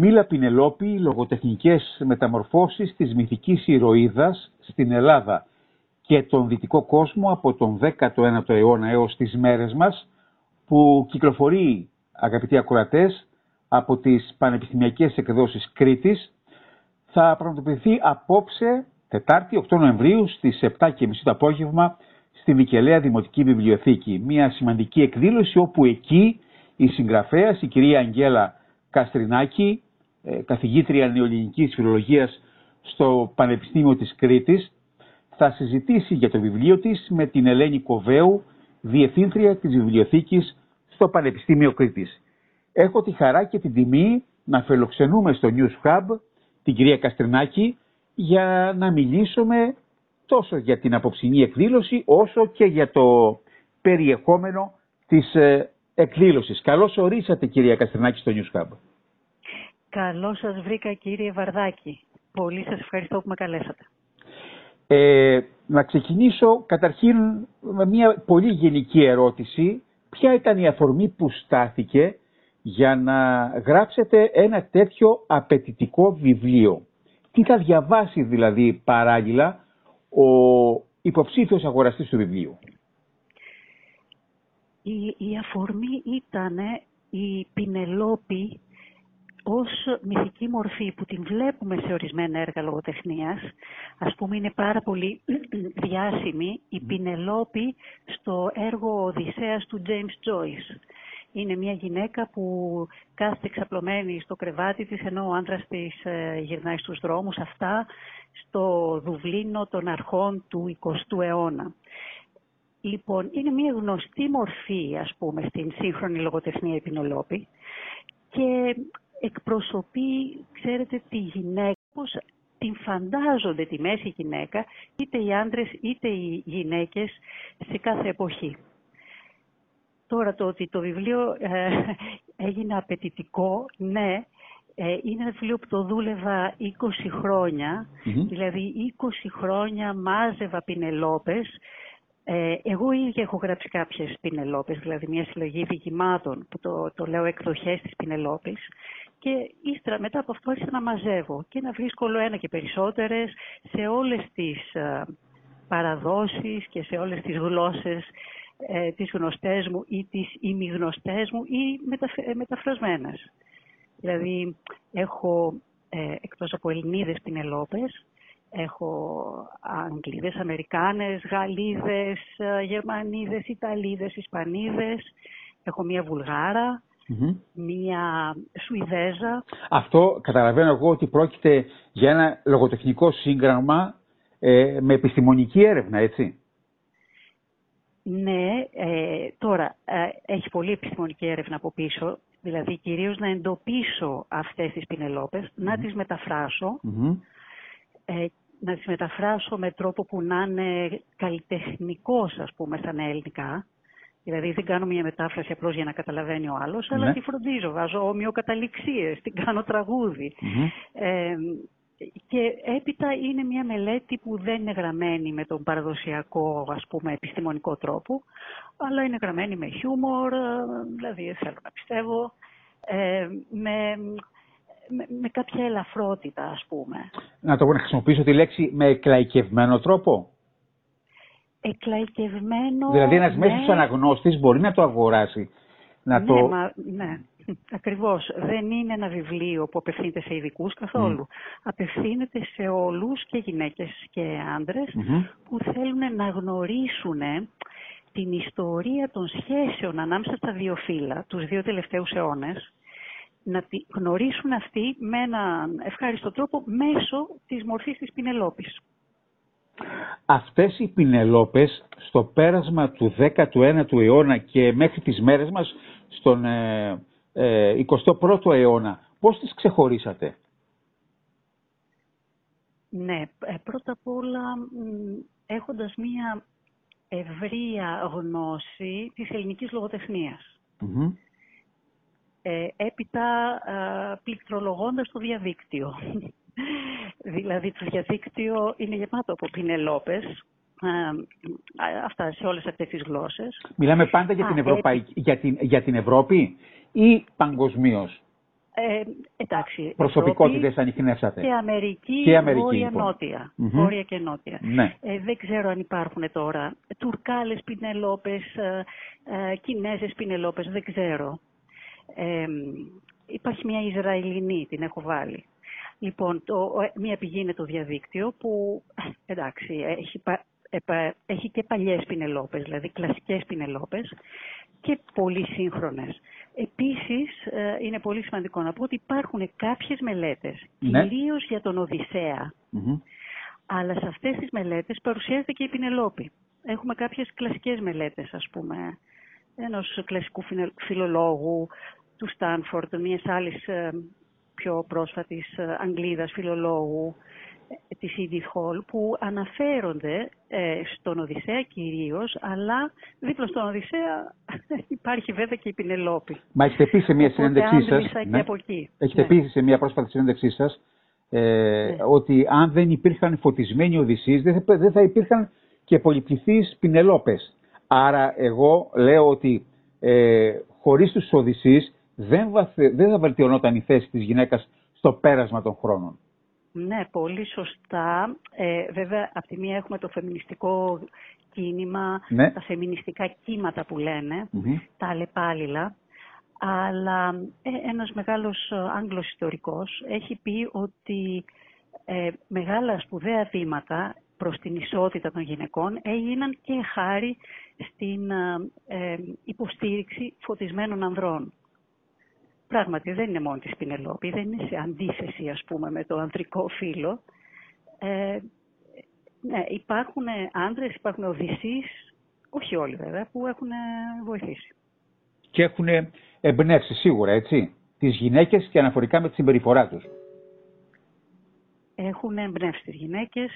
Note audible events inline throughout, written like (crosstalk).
Μίλα Πινελόπη, λογοτεχνικές μεταμορφώσεις της μυθικής ηρωίδας στην Ελλάδα και τον δυτικό κόσμο από τον 19ο αιώνα έως τις μέρες μας, που κυκλοφορεί, αγαπητοί ακροατές, από τις πανεπιστημιακές εκδόσεις Κρήτης, θα πραγματοποιηθεί απόψε, Τετάρτη, 8 Νοεμβρίου, στις 7.30 το απόγευμα, στη Μικελαία Δημοτική Βιβλιοθήκη. Μια σημαντική εκδήλωση όπου εκεί η συγγραφέας, η κυρία Αγγέλα Καστρινάκη, ε, καθηγήτρια νεοελληνικής φιλολογίας στο Πανεπιστήμιο της Κρήτης, θα συζητήσει για το βιβλίο της με την Ελένη Κοβέου, διευθύντρια της βιβλιοθήκης στο Πανεπιστήμιο Κρήτης. Έχω τη χαρά και την τιμή να φιλοξενούμε στο News Hub την κυρία Καστρινάκη για να μιλήσουμε τόσο για την απόψινή εκδήλωση όσο και για το περιεχόμενο της ε, εκδήλωσης. Καλώς ορίσατε κυρία Καστρινάκη στο News Hub. Καλώς σας βρήκα κύριε Βαρδάκη. Πολύ σας ευχαριστώ που με καλέσατε. Ε, να ξεκινήσω καταρχήν με μια πολύ γενική ερώτηση. Ποια ήταν η αφορμή που στάθηκε για να γράψετε ένα τέτοιο απαιτητικό βιβλίο; Τι θα διαβάσει δηλαδή παράλληλα ο υποψήφιος αγοραστής του βιβλίου; Η, η αφορμή ήταν η Πινελόπη ως μυθική μορφή που την βλέπουμε σε ορισμένα έργα λογοτεχνίας. Ας πούμε είναι πάρα πολύ (clears throat) διάσημη η Πινελόπη στο έργο Οδυσσέας του James Joyce. Είναι μια γυναίκα που κάθεται εξαπλωμένη στο κρεβάτι της ενώ ο άντρας της ε, γυρνάει στους δρόμους αυτά στο Δουβλίνο των αρχών του 20ου αιώνα. Λοιπόν, είναι μια γνωστή μορφή, ας πούμε, στην σύγχρονη λογοτεχνία η Πινελόπη και εκπροσωπεί, ξέρετε, τη γυναίκα, πώς την φαντάζονται τη μέση γυναίκα, είτε οι άντρες είτε οι γυναίκες σε κάθε εποχή. Τώρα το ότι το βιβλίο ε, έγινε απαιτητικό, ναι, ε, είναι ένα βιβλίο που το δούλευα 20 χρονια δηλαδή 20 χρόνια μάζευα πινελόπες. Ε, εγώ ίδια έχω γράψει κάποιες πινελόπες, δηλαδή μια συλλογή διηγημάτων που το, το λέω εκδοχές της πινελόπης και ύστερα μετά από αυτό άρχισα να μαζεύω και να βρίσκω όλο ένα και περισσότερες σε όλες τις ε, παραδόσεις και σε όλες τις γλώσσες ε, τις γνωστές μου ή τις ημιγνωστές μου ή μεταφ- μεταφρασμένες. Δηλαδή έχω ε, εκτός από Ελληνίδες Πινελόπες, έχω Αγγλίδες, Αμερικάνες, Γαλλίδες, ε, Γερμανίδες, Ιταλίδες, Ισπανίδες, έχω μία μία Σουηδέζα. Αυτό καταλαβαίνω εγώ ότι πρόκειται για ένα λογοτεχνικό σύγγραμμα ε, με επιστημονική έρευνα, έτσι. Ναι, ε, τώρα έχει πολύ επιστημονική έρευνα από πίσω δηλαδή κυρίως να εντοπίσω αυτές τις πινελόπες, να τις μεταφρασω ε, να τις μεταφράσω με τρόπο που να είναι καλλιτεχνικός, ας πούμε, στα ελληνικά. Δηλαδή δεν κάνω μια μετάφραση απλώς για να καταλαβαίνει ο άλλος, αλλά ναι. τη φροντίζω, βάζω ομοιοκαταληξίες, την κάνω Ε, και έπειτα είναι μια μελέτη που δεν είναι γραμμένη με τον παραδοσιακό ας πούμε επιστημονικό τρόπο, αλλά είναι γραμμένη με χιούμορ, δηλαδή θέλω να πιστεύω, ε, με, με, κάποια ελαφρότητα ας πούμε. Να το να χρησιμοποιήσω τη λέξη με εκλαϊκευμένο τρόπο; Εκλαϊκευμένο... Δηλαδή ένας ναι. μέσος αναγνώστης μπορεί να το αγοράσει. Να ναι, το... Μα, ναι. Ακριβώς. Δεν είναι ένα βιβλίο που απευθύνεται σε ειδικούς καθόλου. Απευθύνεται σε όλους και γυναίκες και αντρες που θέλουν να γνωρίσουν την ιστορία των σχέσεων ανάμεσα στα δύο φύλλα, τους δύο τελευταίους αιώνες, να τη γνωρίσουν αυτοί με έναν ευχάριστο τρόπο μέσω της μορφής της Πινελόπης. Αυτές οι Πινελόπες στο πέρασμα του 19ου αιώνα και μέχρι τις μέρες μας στον ε, 21ο ε, αιώνα. Πώς τις ξεχωρίσατε; Ναι, ε, πρώτα απ' όλα έχοντας μία ευρεία γνώση της ελληνικής Ε, έπειτα πληκτρολογώντας το διαδίκτυο. (laughs) δηλαδή το διαδίκτυο είναι γεμάτο από πινελόπες, αυτά σε όλες αυτές τις γλώσσες. Μιλάμε πάντα για, την, Ευρωπαϊκή, για, την, για την Ευρώπη ή παγκοσμίως; Ε, εντάξει. Προσωπικότητες ανοιχνεύσατε. Και Αμερική, και Αμερική βόρεια-νότια. Λοιπόν. Βόρεια και νότια. Ναι. Ε, δεν ξέρω αν υπάρχουν τώρα τουρκάλες πινελόπες, ε, ε, κινέζες πινελόπες, δεν ξέρω. Ε, υπάρχει μια Ισραηλινή, την έχω βάλει. Λοιπόν, το, μια πηγή είναι το διαδίκτυο που, εντάξει, έχει, έχει και παλιές πινελόπες, δηλαδή κλασικές πινελόπες και πολύ σύγχρονες. Επίσης, ε, είναι πολύ σημαντικό να πω ότι υπάρχουν κάποιες μελέτες, ναι. κυρίως για τον οδυσσεα αλλά σε αυτές τις μελέτες παρουσιάζεται και η Πινελόπη. Έχουμε κάποιες κλασικές μελέτες, ας πούμε, ενός κλασικού φιλολόγου, του Στάνφορντ, μιας άλλης ε, πιο πρόσφατης ε, Αγγλίδας φιλολόγου, της Edith Hall που αναφέρονται ε, στον Οδυσσέα κυρίως, αλλά δίπλα στον Οδυσσέα (laughs) υπάρχει βέβαια και η Πινελόπη. Μα έχετε πει σε μια συνέντευξή σας, ναι, από εκεί. έχετε ναι. πει σε μια πρόσφατη συνέντευξή σας, ε, ναι. ότι αν δεν υπήρχαν φωτισμένοι Οδυσσείς, δεν θα, δεν θα υπήρχαν και πολυπληθείς Πινελόπες. Άρα εγώ λέω ότι ε, χωρίς τους Οδυσσείς δεν, δεν θα βελτιωνόταν η θέση της γυναίκας στο πέρασμα των χρόνων. Ναι, πολύ σωστά. Ε, βέβαια, από τη μία έχουμε το φεμινιστικό κίνημα, ναι. τα φεμινιστικά κύματα που λενε τα αλλεπάλληλα. Αλλά ε, ένας μεγάλος Άγγλος ιστορικός έχει πει ότι ε, μεγάλα σπουδαία βήματα προς την ισότητα των γυναικών έγιναν και χάρη στην ε, υποστήριξη φωτισμένων ανδρών. Πράγματι δεν είναι μόνο της Πινελόπη, δεν είναι σε αντίθεση ας πούμε με το ανδρικό φύλλο. Ε, ναι, υπάρχουν άντρες, υπάρχουν οδυσσείς, όχι όλοι βέβαια, που έχουν βοηθήσει. Και έχουν εμπνεύσει σίγουρα, έτσι, τις γυναίκες και αναφορικά με τη συμπεριφορά τους. Έχουν εμπνεύσει τις γυναίκες.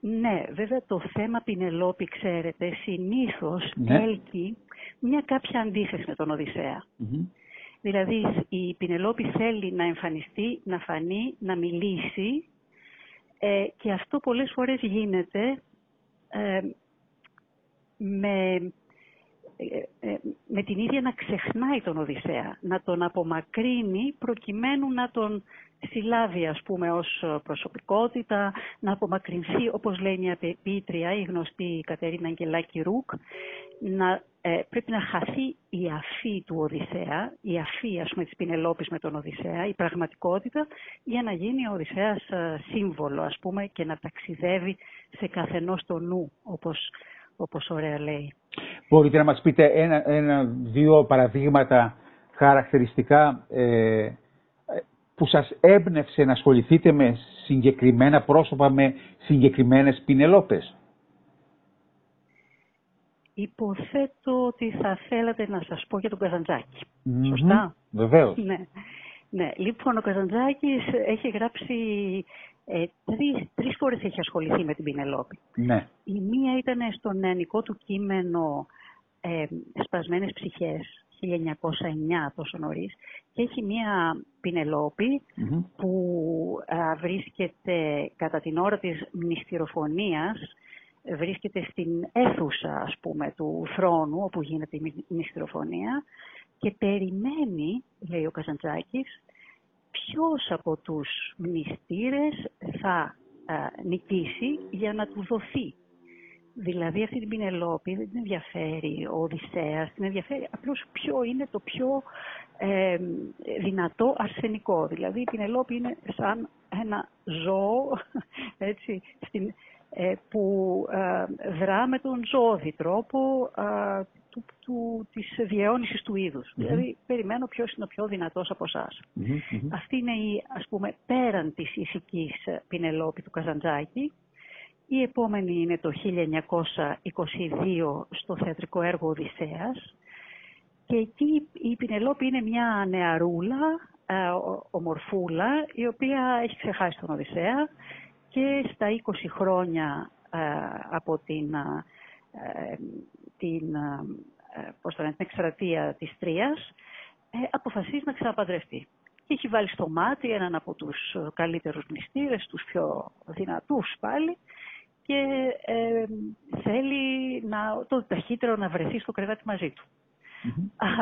ναι, βέβαια το θέμα Πινελόπη, ξέρετε, συνήθως ναι. έλκει μια κάποια αντίθεση με τον οδυσσεα Δηλαδή η Πινελόπη θέλει να εμφανιστεί, να φανεί, να μιλήσει ε, και αυτό πολλές φορές γίνεται ε, με, ε, με την ίδια να ξεχνάει τον Οδυσσέα, να τον απομακρύνει προκειμένου να τον συλλάβει ας πούμε ως προσωπικότητα, να απομακρυνθεί όπως λέει μια πίτρια, η γνωστή Κατερίνα Αγγελάκη Ρουκ, να ε, πρέπει να χαθεί η αφή του Οδυσσέα, η αφή ας πούμε της Πινελόπης με τον Οδυσσέα, η πραγματικότητα, για να γίνει ο Οδυσσέας ε, σύμβολο ας πούμε και να ταξιδεύει σε καθενός το νου, όπως, όπως ωραία λέει. Μπορείτε να μας πείτε ένα, ένα δύο παραδείγματα χαρακτηριστικά ε, που σας έμπνευσε να ασχοληθείτε με συγκεκριμένα πρόσωπα, με συγκεκριμένες Πινελόπες; Υποθέτω ότι θα θέλατε να σας πω για τον καζαντζακη Σωστά; Βεβαίως. Ναι. ναι. Λοιπόν, ο Καζαντζάκης έχει γράψει ε, τρεις, τρεις φορές έχει ασχοληθεί με την Πινελόπη. Ναι. Η μία ήταν στο νεανικό του κείμενο ε, «Σπασμένες ψυχές» 1909 τόσο νωρίς και έχει μία πινελόπη που βρίσκεται κατά την ώρα της μνηστηροφωνίας βρίσκεται στην αίθουσα ας πούμε του θρόνου όπου γίνεται η μνηστηροφωνία και περιμένει, λέει ο Καζαντζάκης, ποιος από τους μνηστήρες θα νικήσει για να του δοθεί. Δηλαδή αυτή την Πινελόπη δεν την ενδιαφέρει ο Οδυσσέας, την ενδιαφέρει απλώς ποιο είναι το πιο ε, δυνατό αρσενικό. Δηλαδή η Πινελόπη είναι σαν ένα ζώο (laughs) έτσι, στην, ε, που ε, δρά με τον ζώδη τρόπο ε, του, του, της διαιώνισης του ειδους Δηλαδή, περιμένω ποιος είναι ο πιο δυνατός από Αυτή είναι η, ας πούμε, πέραν της ηθικής Πινελόπη του Καζαντζάκη. Η επόμενη είναι το 1922 στο θεατρικό έργο Οδυσσέας. Και εκεί η Πινελόπη είναι μια νεαρούλα, ομορφούλα, η οποία έχει ξεχάσει τον Οδυσσέα και στα 20 χρόνια ε, από την, ε, την, ε, πώς το λένε, την εκστρατεία της Τρίας, αποφασίζει να ξαναπαντρευτεί. Και έχει βάλει στο μάτι έναν από τους καλύτερους μνηστήρες, τους πιο δυνατούς πάλι, και θέλει να, το ταχύτερο να βρεθεί στο κρεβάτι μαζί του.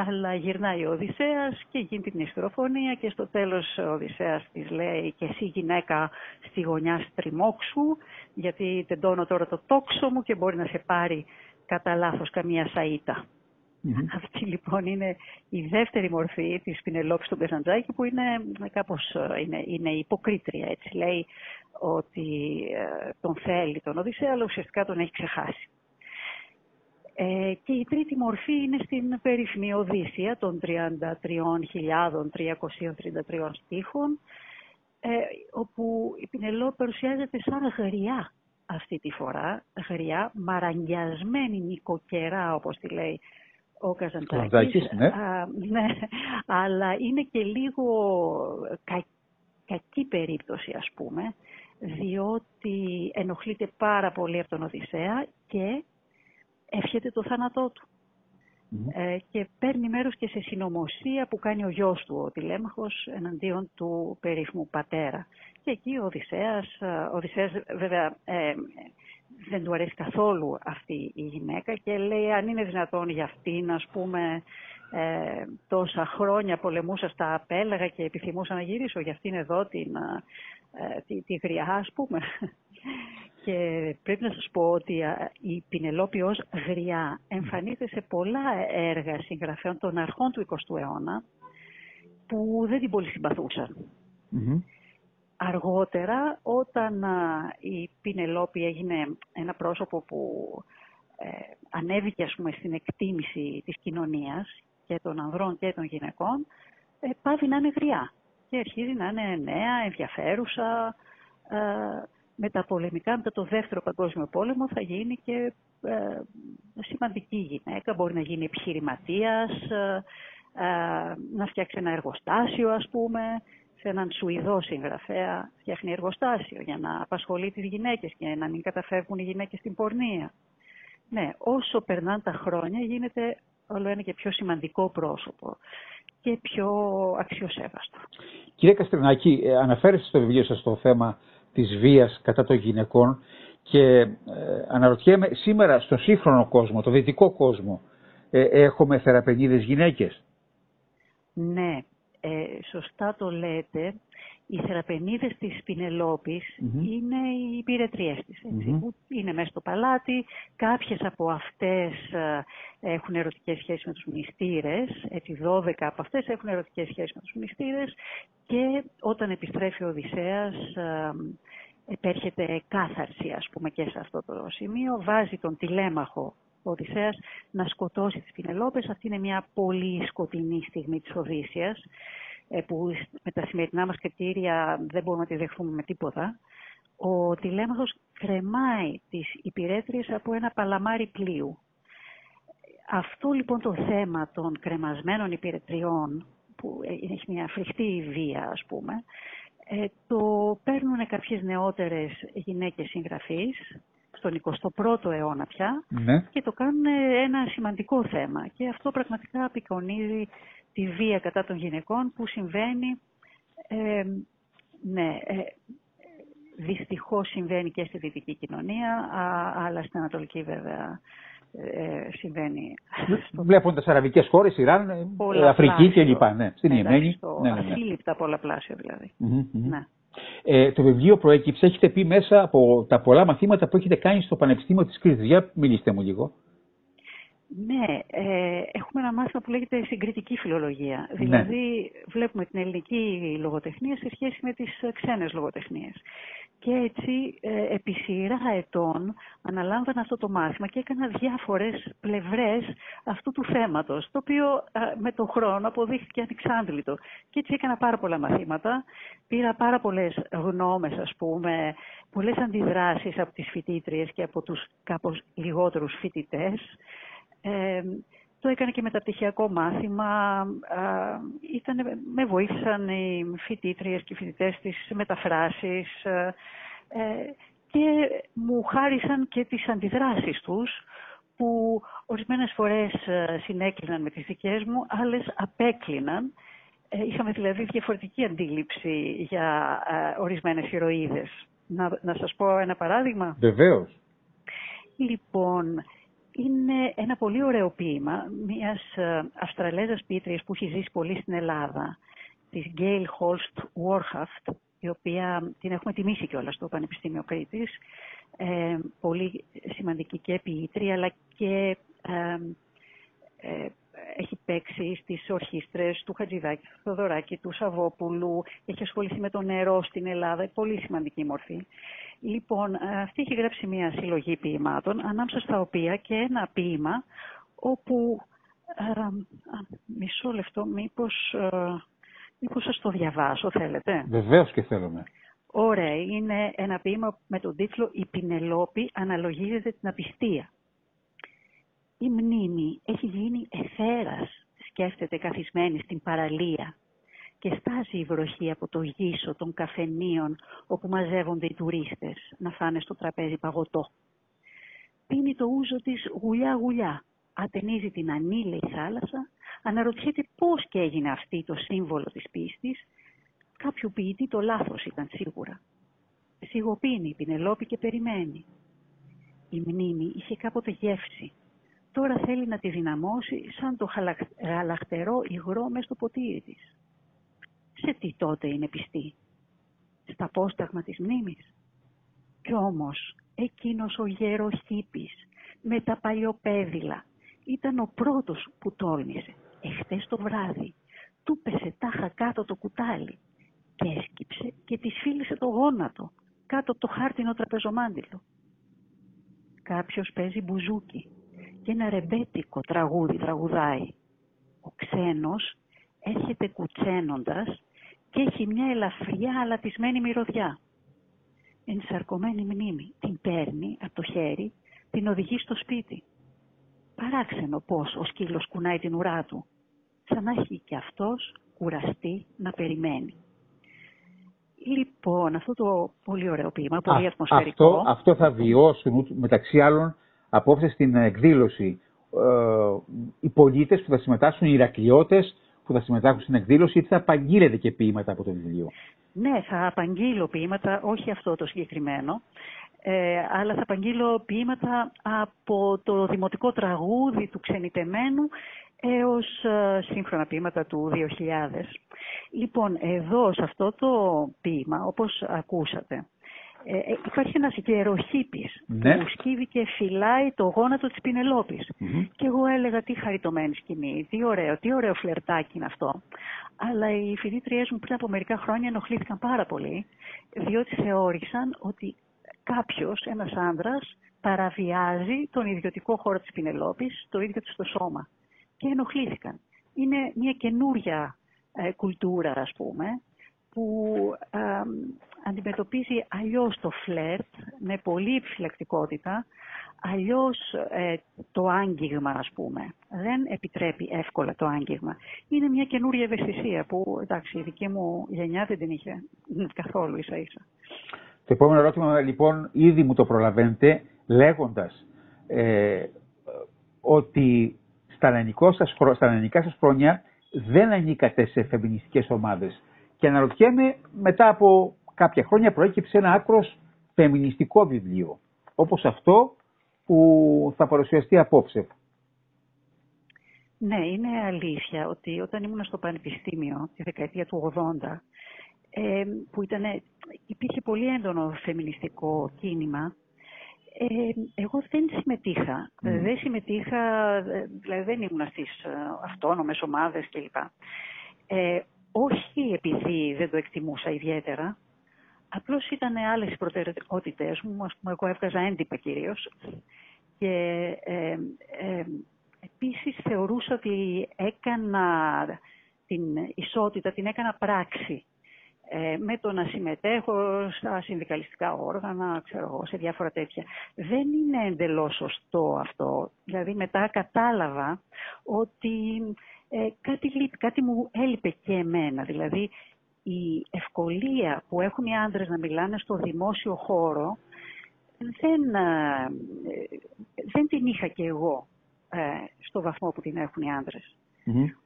Αλλά γυρνάει ο Οδυσσέας και γίνει την ιστοροφωνία και στο τέλος ο Οδυσσέας της λέει και εσύ γυναίκα στη γωνιά στριμώξου γιατί τεντώνω τώρα το τόξο μου και μπορεί να σε πάρει κατά λάθος καμία σαΐτα. Αυτή λοιπόν είναι η δεύτερη μορφή της Πινελόπης του Καζαντζάκη που είναι κάπως είναι, είναι υποκρίτρια. Έτσι λέει ότι ε, τον θέλει τον Οδυσσέα αλλά ουσιαστικά τον έχει ξεχάσει. Ε, και η τρίτη μορφή είναι στην περίφημη Οδύσσια των 33.333 στίχων ε, όπου η Πινελόπη παρουσιάζεται σαν γριά αυτή τη φορά, γριά, μαραγγιασμένη νοικοκερά όπως τη λέει ο Καζαντάκης. Ναι. ναι. αλλά είναι και λίγο κα, κακή περίπτωση ας πούμε, διότι ενοχλείται πάρα πολύ από τον Οδυσσέα και εύχεται το θάνατό του. Ε, και παίρνει μέρος και σε συνωμοσία που κάνει ο γιος του, ο Τηλέμαχος, εναντίον του περίφημου πατέρα. Και εκεί ο Οδυσσέας, ο Οδυσσέας βέβαια ε, δεν του αρέσει καθόλου αυτή η γυναίκα και λέει αν είναι δυνατόν για αυτήν, ας πούμε, ε, τόσα χρόνια πολεμούσα στα απέλαγα και επιθυμούσα να γυρίσω για αυτήν εδώ την, ε, τη, τη γριά, ας πούμε. Και πρέπει να σας πω ότι η Πινελόπη ως γριά εμφανίζεται σε πολλά έργα συγγραφέων των αρχών του 20ου αιώνα που δεν την πολύ Αργότερα, όταν η Πινελόπη έγινε ένα πρόσωπο που ε, ανέβηκε ας πούμε, στην εκτίμηση της κοινωνίας και των ανδρών και των γυναικών, ε, πάβει να είναι γριά και αρχίζει να είναι νέα, ενδιαφέρουσα. Ε, με τα πολεμικά, μετά το δεύτερο παγκόσμιο πόλεμο θα γίνει και ε, σημαντική γυναίκα, μπορεί να γίνει επιχειρηματίας, ε, ε, να φτιάξει ένα εργοστάσιο ας πούμε, σε έναν Σουηδό συγγραφέα φτιάχνει εργοστάσιο για να απασχολεί τις γυναίκες και να μην καταφεύγουν οι γυναίκες στην πορνεία. Ναι, όσο περνάνε τα χρόνια γίνεται όλο ένα και πιο σημαντικό πρόσωπο και πιο αξιοσέβαστο. Κύριε Καστρινάκη, αναφέρεστε στο βιβλίο σας το θέμα της βίας κατά των γυναικών και ε, αναρωτιέμαι σήμερα στο σύγχρονο κόσμο, το δυτικό κόσμο, ε, έχουμε θεραπενίδες γυναίκες; Ναι, ε, σωστά το λέτε. Οι θεραπενίδες της πινελοπης είναι οι υπηρετρίες της. που είναι μέσα στο παλάτι. Κάποιες από αυτές έχουν ερωτικές σχέσεις με τους μνηστήρες. Έτσι 12 από αυτές έχουν ερωτικές σχέσεις με τους μνηστήρες. Και όταν επιστρέφει ο Οδυσσέας επέρχεται κάθαρση ας πούμε και σε αυτό το σημείο. Βάζει τον τηλέμαχο ο Οδυσσέας να σκοτώσει τις Πινελόπες. Αυτή είναι μια πολύ σκοτεινή στιγμή της Οδύσσιας ε, που με τα σημερινά μας κριτήρια δεν μπορούμε να τη δεχθούμε με τίποτα. Ο τηλέμαχος κρεμάει τις υπηρέτριες από ένα παλαμάρι πλοίου. Αυτό λοιπόν το θέμα των κρεμασμένων υπηρετριών, που έχει μια φρικτή βία ας πούμε, ε, το παίρνουν κάποιες νεότερες γυναίκες συγγραφείς, στον 21ο αιώνα πια, ναι. και το κάνουν ένα σημαντικό θέμα. Και αυτό πραγματικά απεικονίζει τη βία κατά των γυναικών που συμβαίνει, ε, ναι, ε, δυστυχώς συμβαίνει και στη δυτική κοινωνία, αλλά στην ανατολική βέβαια ε, συμβαίνει. Βλέποντας αραβικές χώρες, Ιράν, ε, Αφρική κλπ. Ναι, στην Ιεμένη. Ναι, ναι, ναι. Ασύλληπτα πολλαπλάσιο δηλαδή. Ναι. Ε, το βιβλίο προέκυψε, έχετε πει μέσα από τα πολλά μαθήματα που έχετε κάνει στο Πανεπιστήμιο της Κρήτης. Για μιλήστε μου λίγο. Ναι, ε, έχουμε ένα μάθημα που λέγεται συγκριτική φιλολογία. Ναι. Δηλαδή βλέπουμε την ελληνική λογοτεχνία σε σχέση με τις ξένες λογοτεχνίες. Και έτσι ε, επί σειρά ετών αναλάμβανα αυτό το μάθημα και έκανα διάφορες πλευρές αυτού του θέματος, το οποίο με τον χρόνο αποδείχθηκε ανεξάντλητο. Και έτσι έκανα πάρα πολλά μαθήματα, πήρα πάρα πολλές γνώμες, ας πούμε, πολλές αντιδράσεις από τις φοιτήτριες και από τους κάπως λιγότερους φοιτητές. Ε, το έκανα και μεταπτυχιακό μάθημα. Ήταν, με βοήθησαν οι φοιτήτριες και οι φοιτητές της μεταφράσεις ε, και μου χάρισαν και τις αντιδράσεις τους που ορισμένες φορές ε, συνέκλυναν με τις δικές μου, άλλες απέκλυναν. Ε, είχαμε δηλαδή διαφορετική αντίληψη για ορισμένες ηρωίδες. Να, να σας πω ένα παράδειγμα. Βεβαίως. Λοιπόν, είναι ένα πολύ ωραίο ποίημα μιας ε, Αυστραλέζας ποιήτριας που έχει ζήσει πολύ στην Ελλάδα, της Gail Holst Warhaft, η οποία την έχουμε τιμήσει κιόλας στο Πανεπιστήμιο Κρήτης, ε, πολύ σημαντική και ποιήτρια, αλλά και ε, ε, έχει παίξει στις ορχήστρες του Χατζηδάκη, του Θοδωράκη, του Σαββόπουλου, έχει ασχοληθεί με το νερό στην Ελλάδα, πολύ σημαντική μορφή. Λοιπόν, αυτή έχει γράψει μια συλλογή ποιημάτων, ανάμεσα στα οποία και ένα ποίημα, όπου, μισό λεπτό, μήπως, μήπως σας το διαβάσω, θέλετε; Βεβαίως και θέλουμε. Ωραία, είναι ένα ποίημα με τον τίτλο «Η Πινελόπη αναλογίζεται την απιστία». Η μνήμη έχει γίνει εθέρας, σκέφτεται καθισμένη στην παραλία και στάζει η βροχή από το γύσο των καφενείων όπου μαζεύονται οι τουρίστες να φάνε στο τραπέζι παγωτό. Πίνει το ούζο της γουλιά-γουλιά, ατενίζει την ανήλαιη θάλασσα, αναρωτιέται πώς και έγινε αυτή το σύμβολο της πίστης, κάποιου ποιητή το λάθος ήταν σίγουρα. Σιγοπίνει η Πινελόπη και περιμένει. Η μνήμη είχε κάποτε γεύση. Τώρα θέλει να τη δυναμώσει σαν το γαλαχτερό υγρό μες στο ποτήρι της σε τι τότε είναι πιστή; Στα πόσταγμα της μνήμης. Κι όμως εκείνος ο γεροχήπης με τα παλιοπέδιλα ήταν ο πρώτος που τόλμησε. Εχθές το βράδυ του πέσε τάχα κάτω το κουτάλι και έσκυψε και τη φίλησε το γόνατο κάτω από το χάρτινο τραπεζομάντιλο. Κάποιος παίζει μπουζούκι και ένα ρεμπέτικο τραγούδι τραγουδάει. Ο ξένος έρχεται κουτσένοντας και έχει μια ελαφριά αλατισμένη μυρωδιά. Ενσαρκωμένη μνήμη την παίρνει από το χέρι, την οδηγεί στο σπίτι. Παράξενο πώς ο σκύλος κουνάει την ουρά του, σαν να έχει και αυτός κουραστεί να περιμένει. Λοιπόν, αυτό το πολύ ωραίο ποίημα, πολύ ατμοσφαιρικό. Αυτό, αυτό θα βιώσουν μεταξύ άλλων απόψε στην εκδήλωση ε, οι πολίτες που θα συμμετάσχουν, οι Ηρακλειώτες, που θα συμμετάσχουν στην εκδήλωση ή θα απαγγείλετε και ποίηματα από το βιβλίο; Ναι, θα απαγγείλω ποίηματα, όχι αυτό το συγκεκριμένο, ε, αλλά θα απαγγείλω ποίηματα από το δημοτικό τραγούδι του ξενιτεμένου έως ε, σύγχρονα ποίηματα του 2000. Λοιπόν, εδώ σε αυτό το ποίημα, όπως ακούσατε, ε, ε, υπάρχει ένας γεροχήπης ναι. που σκύβει και φυλάει το γόνατο της πινελοπης Και εγώ έλεγα τι χαριτωμένη σκηνή, τι ωραίο, τι ωραίο φλερτάκι είναι αυτό. Αλλά οι φοιτήτριές μου πριν από μερικά χρόνια ενοχλήθηκαν πάρα πολύ, διότι θεώρησαν ότι κάποιος, ένας άνδρας, παραβιάζει τον ιδιωτικό χώρο της Πινελόπης, το ίδιο του στο σώμα. Και ενοχλήθηκαν. Είναι μια καινούρια ε, κουλτούρα, ας πούμε, που αντιμετωπίζει αλλιώς το φλερτ με πολύ επιφυλακτικότητα, αλλιώς ε, το άγγιγμα ας πούμε. Δεν επιτρέπει εύκολα το άγγιγμα. Είναι μια καινούρια ευαισθησία που εντάξει η δική μου γενιά δεν την είχε καθόλου ίσα ίσα. Το επόμενο ερώτημα λοιπόν ήδη μου το προλαβαίνετε λέγοντας ε, ότι στα ελληνικά, σας, στα ελληνικά σας χρόνια δεν ανήκατε σε φεμινιστικές ομάδες. Και αναρωτιέμαι μετά από κάποια χρόνια προέκυψε ένα άκρος φεμινιστικό βιβλίο, όπως αυτό που θα παρουσιαστεί απόψε. Ναι, είναι αλήθεια ότι όταν ήμουν στο Πανεπιστήμιο τη δεκαετία του 80, ε, που ήταν, υπήρχε πολύ έντονο φεμινιστικό κίνημα, ε, εγώ δεν συμμετείχα. Δεν συμμετείχα, δηλαδή δεν ήμουν στις ε, αυτόνομες ομάδες κλπ. Ε, όχι επειδή δεν το εκτιμούσα ιδιαίτερα, Απλώς ήταν άλλες οι προτεραιότητες μου, ας πούμε, εγώ έβγαζα έντυπα κυρίως. Και ε, ε, επίσης θεωρούσα ότι έκανα την ισότητα, την έκανα πράξη. Ε, με το να συμμετέχω στα συνδικαλιστικά όργανα, ξέρω εγώ, σε διάφορα τέτοια. Δεν είναι εντελώς σωστό αυτό. Δηλαδή μετά κατάλαβα ότι ε, κάτι, κάτι μου έλειπε και εμένα. Δηλαδή η ευκολία που έχουν οι άντρες να μιλάνε στο δημόσιο χώρο δεν, ε, δεν την είχα και εγώ ε, στο βαθμό που την έχουν οι ανδρες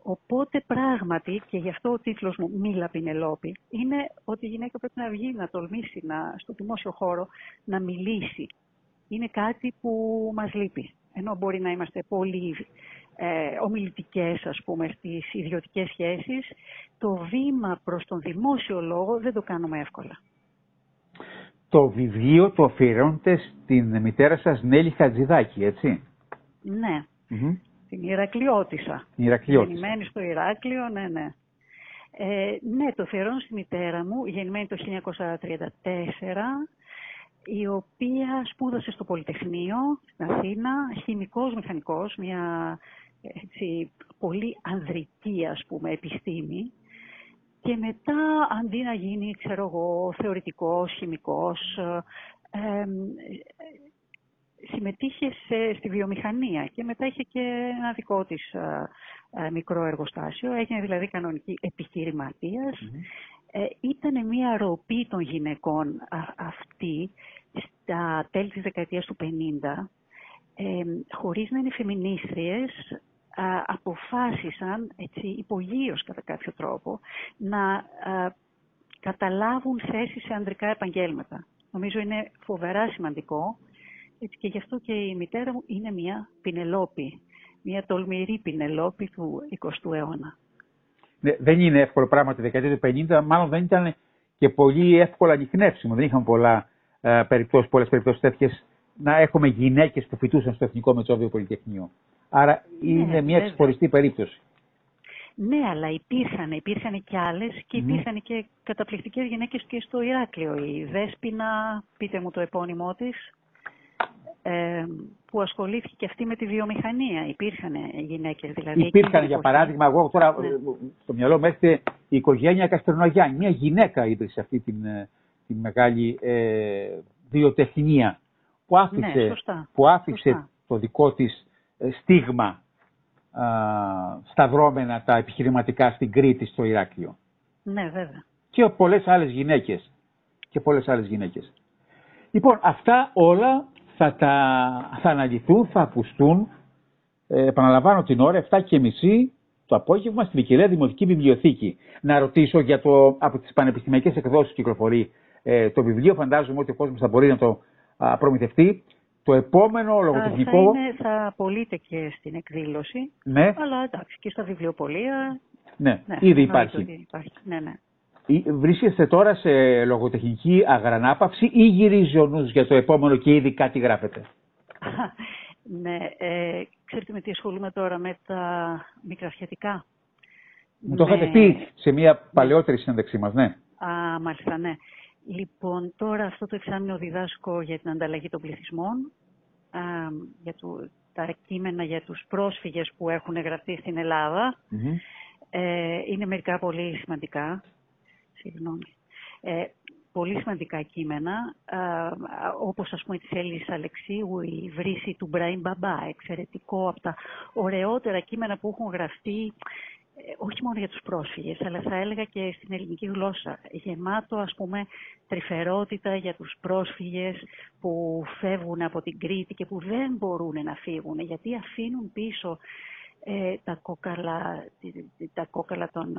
Οπότε πράγματι, και γι' αυτό ο τίτλος μου «Μίλα Πινελόπη», είναι ότι η γυναίκα πρέπει να βγει, να τολμήσει να, στο δημόσιο χώρο, να μιλήσει. Είναι κάτι που μας λείπει. ενώ μπορεί να είμαστε πολύ ε, ομιλητικές, ας πούμε, στις ιδιωτικές σχέσεις, το βήμα προς τον δημόσιο λόγο δεν το κάνουμε εύκολα. Το βιβλίο το αφιερώνεται στην μητέρα σας Νέλη Χατζηδάκη, έτσι; Ναι, mm-hmm. την Ηρακλειώτησα. Την Ηρακλειώτησα. Γεννημένη στο Ηράκλειο, ναι, ναι. Ε, ναι, το αφιερώνω στη μητέρα μου, γεννημένη το 1934, η οποία σπούδασε στο Πολυτεχνείο στην Αθήνα, χημικός μηχανικός, μια έτσι, πολύ ανδρική ας πούμε επιστήμη. Και μετά αντί να γίνει ξέρω εγώ θεωρητικός, χημικός ε, συμμετείχε σε, στη βιομηχανία και μετά είχε και ένα δικό της ε, ε, μικρό εργοστάσιο, έγινε δηλαδή κανονική Ε, ήταν μια ροπή των γυναικών αυτή στα τέλη της δεκαετίας του 50, ε, χωρίς να είναι φεμινίστριες, αποφάσισαν, έτσι, υπογείως κατά κάποιο τρόπο, να καταλάβουν θέση σε ανδρικά επαγγέλματα. Νομίζω είναι φοβερά σημαντικό έτσι, και γι' αυτό και η μητέρα μου είναι μια πινελόπη, μια τολμηρή πινελόπη του 20ου αιώνα. Ναι, δεν είναι εύκολο πράγμα τη δεκαετία του 50, μάλλον δεν ήταν και πολύ εύκολα ανοιχνεύσιμο. Δεν είχαμε πολλά ε, περιπτώσεις, πολλές περιπτώσεις τέτοιες να έχουμε γυναίκες που φοιτούσαν στο Εθνικό Μετσόβιο Πολυτεχνείο. Άρα ναι, είναι μια ξεχωριστή περίπτωση. Ναι, αλλά υπήρχαν, υπήρχαν και άλλες και υπήρχαν και καταπληκτικές γυναίκες και στο Ηράκλειο. Η Δέσποινα, πείτε μου το επώνυμό της, ε, που ασχολήθηκε και αυτή με τη βιομηχανία. Υπήρχαν γυναίκες δηλαδή. Υπήρχαν, για παράδειγμα, εγώ τώρα ναι. στο μυαλό μου έρχεται η οικογένεια Καστρονογιάννη. Μια γυναίκα ίδρυσε αυτή την, ε, την μεγάλη ε, βιοτεχνία που άφησε, ναι, που άφησε το δικό της ε, στίγμα α, σταυρώμενα τα επιχειρηματικά στην Κρήτη, στο Ηράκλειο. Ναι, βέβαια. Και πολλές άλλες γυναίκες. Και πολλές άλλες γυναίκες. Λοιπόν, αυτά όλα θα, τα, θα αναλυθούν, θα ακουστούν, ε, επαναλαμβάνω την ώρα, 7 και μισή το απόγευμα στη Βικελέα Δημοτική Βιβλιοθήκη. Να ρωτήσω για το, από τις πανεπιστημιακές εκδόσεις που κυκλοφορεί ε, το βιβλίο, φαντάζομαι ότι ο κόσμος θα μπορεί να το α, προμηθευτεί. Το επόμενο λογοτεχνικό... Θα, είναι, θα απολύτε και στην εκδήλωση, ναι. αλλά εντάξει και στα βιβλιοπολία. Ναι, ναι ήδη υπάρχει. υπάρχει. Ναι, ναι. Βρίσκεστε τώρα σε λογοτεχνική αγρανάπαυση ή γυρίζει ο νους για το επόμενο και ήδη κάτι γράφετε; (laughs) ναι, ε, ξέρετε με τι ασχολούμαι τώρα, με τα μικρασιατικά. Μου το είχατε πει σε μια παλαιότερη συνέντευξή μας, ναι. Α, μάλιστα, ναι. Λοιπόν, τώρα αυτό το εξάμεινο διδάσκω για την ανταλλαγή των πληθυσμών, α, για το, τα κείμενα για τους πρόσφυγες που έχουν γραφτεί στην Ελλάδα. Ε, είναι μερικά πολύ σημαντικά. Συγγνώμη. Ε, πολύ σημαντικά κείμενα, α, όπως ας πούμε της Έλλης Αλεξίου, η βρύση του Μπραήμ Μπαμπά, εξαιρετικό από τα ωραιότερα κείμενα που έχουν γραφτεί ε, όχι μόνο για τους πρόσφυγες, αλλά θα έλεγα και στην ελληνική γλώσσα. Γεμάτο, ας πούμε, τρυφερότητα για τους πρόσφυγες που φεύγουν από την Κρήτη και που δεν μπορούν να φύγουν, γιατί αφήνουν πίσω ε, τα, κόκαλα, τα κόκαλα των,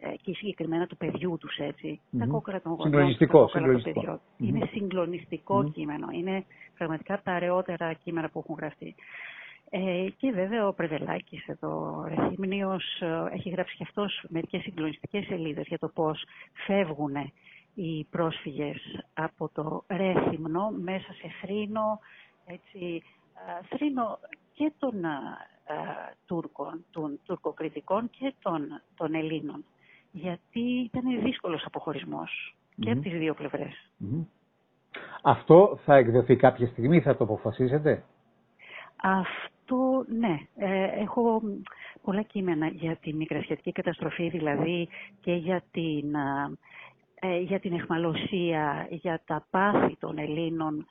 ε, και συγκεκριμένα του παιδιού τους, έτσι. Τα κόκαλα των γονιών, τα κόκαλα των παιδιών. Είναι συγκλονιστικό κείμενο. Είναι πραγματικά τα αραιότερα κείμενα που έχουν γραφτεί. Ε, και βέβαια ο Πρεβελάκης εδώ, Ρεθύμνιος, ε, έχει γράψει και αυτός μερικές συγκλονιστικές σελίδες για το πώς φεύγουν οι πρόσφυγες από το Ρέθυμνο μέσα σε θρήνο, έτσι, ε, θρήνο και των Τούρκων, των τουρκοκριτικών και των, των Ελλήνων. Γιατί ήταν δύσκολος και από τις δύο Αυτό θα εκδοθεί κάποια στιγμή, θα το αποφασίσετε. Αυτό, ναι. Ε, έχω πολλά κείμενα για τη μικρασιατική καταστροφή, δηλαδή και για την, ε, για την εχμαλωσία, για τα πάθη των Ελλήνων,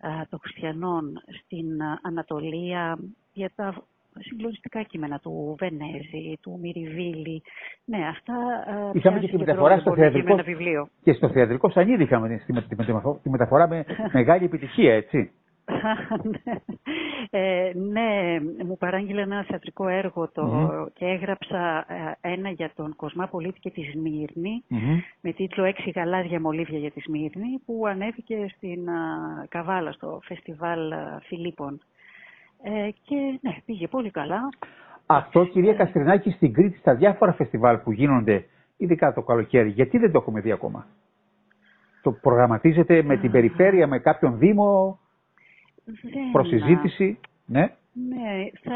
ε, των χριστιανών στην Ανατολία, για τα συγκλονιστικά κείμενα του Βενέζη, του Μυριβίλη. Ναι, αυτά είχαμε και τη μεταφορά στο θεατρικό. Και στο θεατρικό Σανίδη είχαμε τη μεταφορά με (laughs) μεγάλη επιτυχία, έτσι. (laughs) ε, ναι, μου παράγγειλε ένα θεατρικό έργο το, και έγραψα ε, ένα για τον Κοσμά Πολίτη και τη σμυρνη με τίτλο «Έξι γαλάζια μολύβια για τη Σμύρνη» που ανέβηκε στην Καβάλα στο φεστιβάλ Φιλίππων. Ε, και ναι, πήγε πολύ καλά. Αυτό, κυρία Καστρινάκη, στην Κρήτη, στα διάφορα φεστιβάλ που γίνονται, ειδικά το καλοκαίρι, γιατί δεν το έχουμε δει ακόμα; Το προγραμματίζετε με την περιφέρεια, με κάποιον δήμο, Δεν... προσυζήτηση. Ναι. Ναι, θα...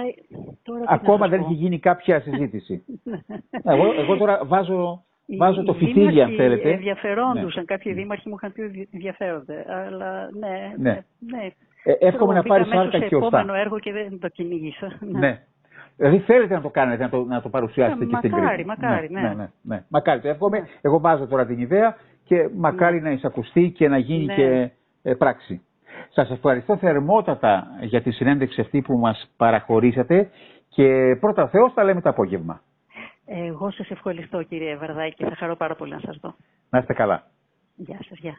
τώρα τι να Ακόμα σας δεν πω. έχει γίνει κάποια συζήτηση. (laughs) Ναι. εγώ, εγώ τώρα βάζω, Οι- βάζω το οι φυτίλι, αν δήμαρχοι θέλετε. Ενδιαφερόντουσαν. Κάποιοι δήμαρχοι μου είχαν πει ότι ενδιαφέρονται. Αλλά ναι, Ναι. ναι. ναι. Ε, εύχομαι να Ξέρω, πάρεις μπήκα αμέσως σάρκα σε και οστά. επόμενο έργο και δεν το κυνήγησα. Ναι. Δηλαδή θέλετε να το κάνετε, να το, να το παρουσιάσετε Ναι, και στην μακάρι, Κρήτη. μακάρι, ναι. ναι, ναι, ναι. Μακάρι, το εύχομαι. Εγώ βάζω τώρα την ιδέα και μακάρι να εισακουστεί και να γίνει Ναι. και ε, πράξη. Σας ευχαριστώ θερμότατα για τη συνέντευξη αυτή που μας παραχωρήσατε και πρώτα Θεός τα λέμε το απόγευμα. Εγώ σας ευχαριστώ κύριε Βαρδάκη και θα χαρώ πάρα πολύ να σας δω. Να είστε καλά. Γεια σας, γεια.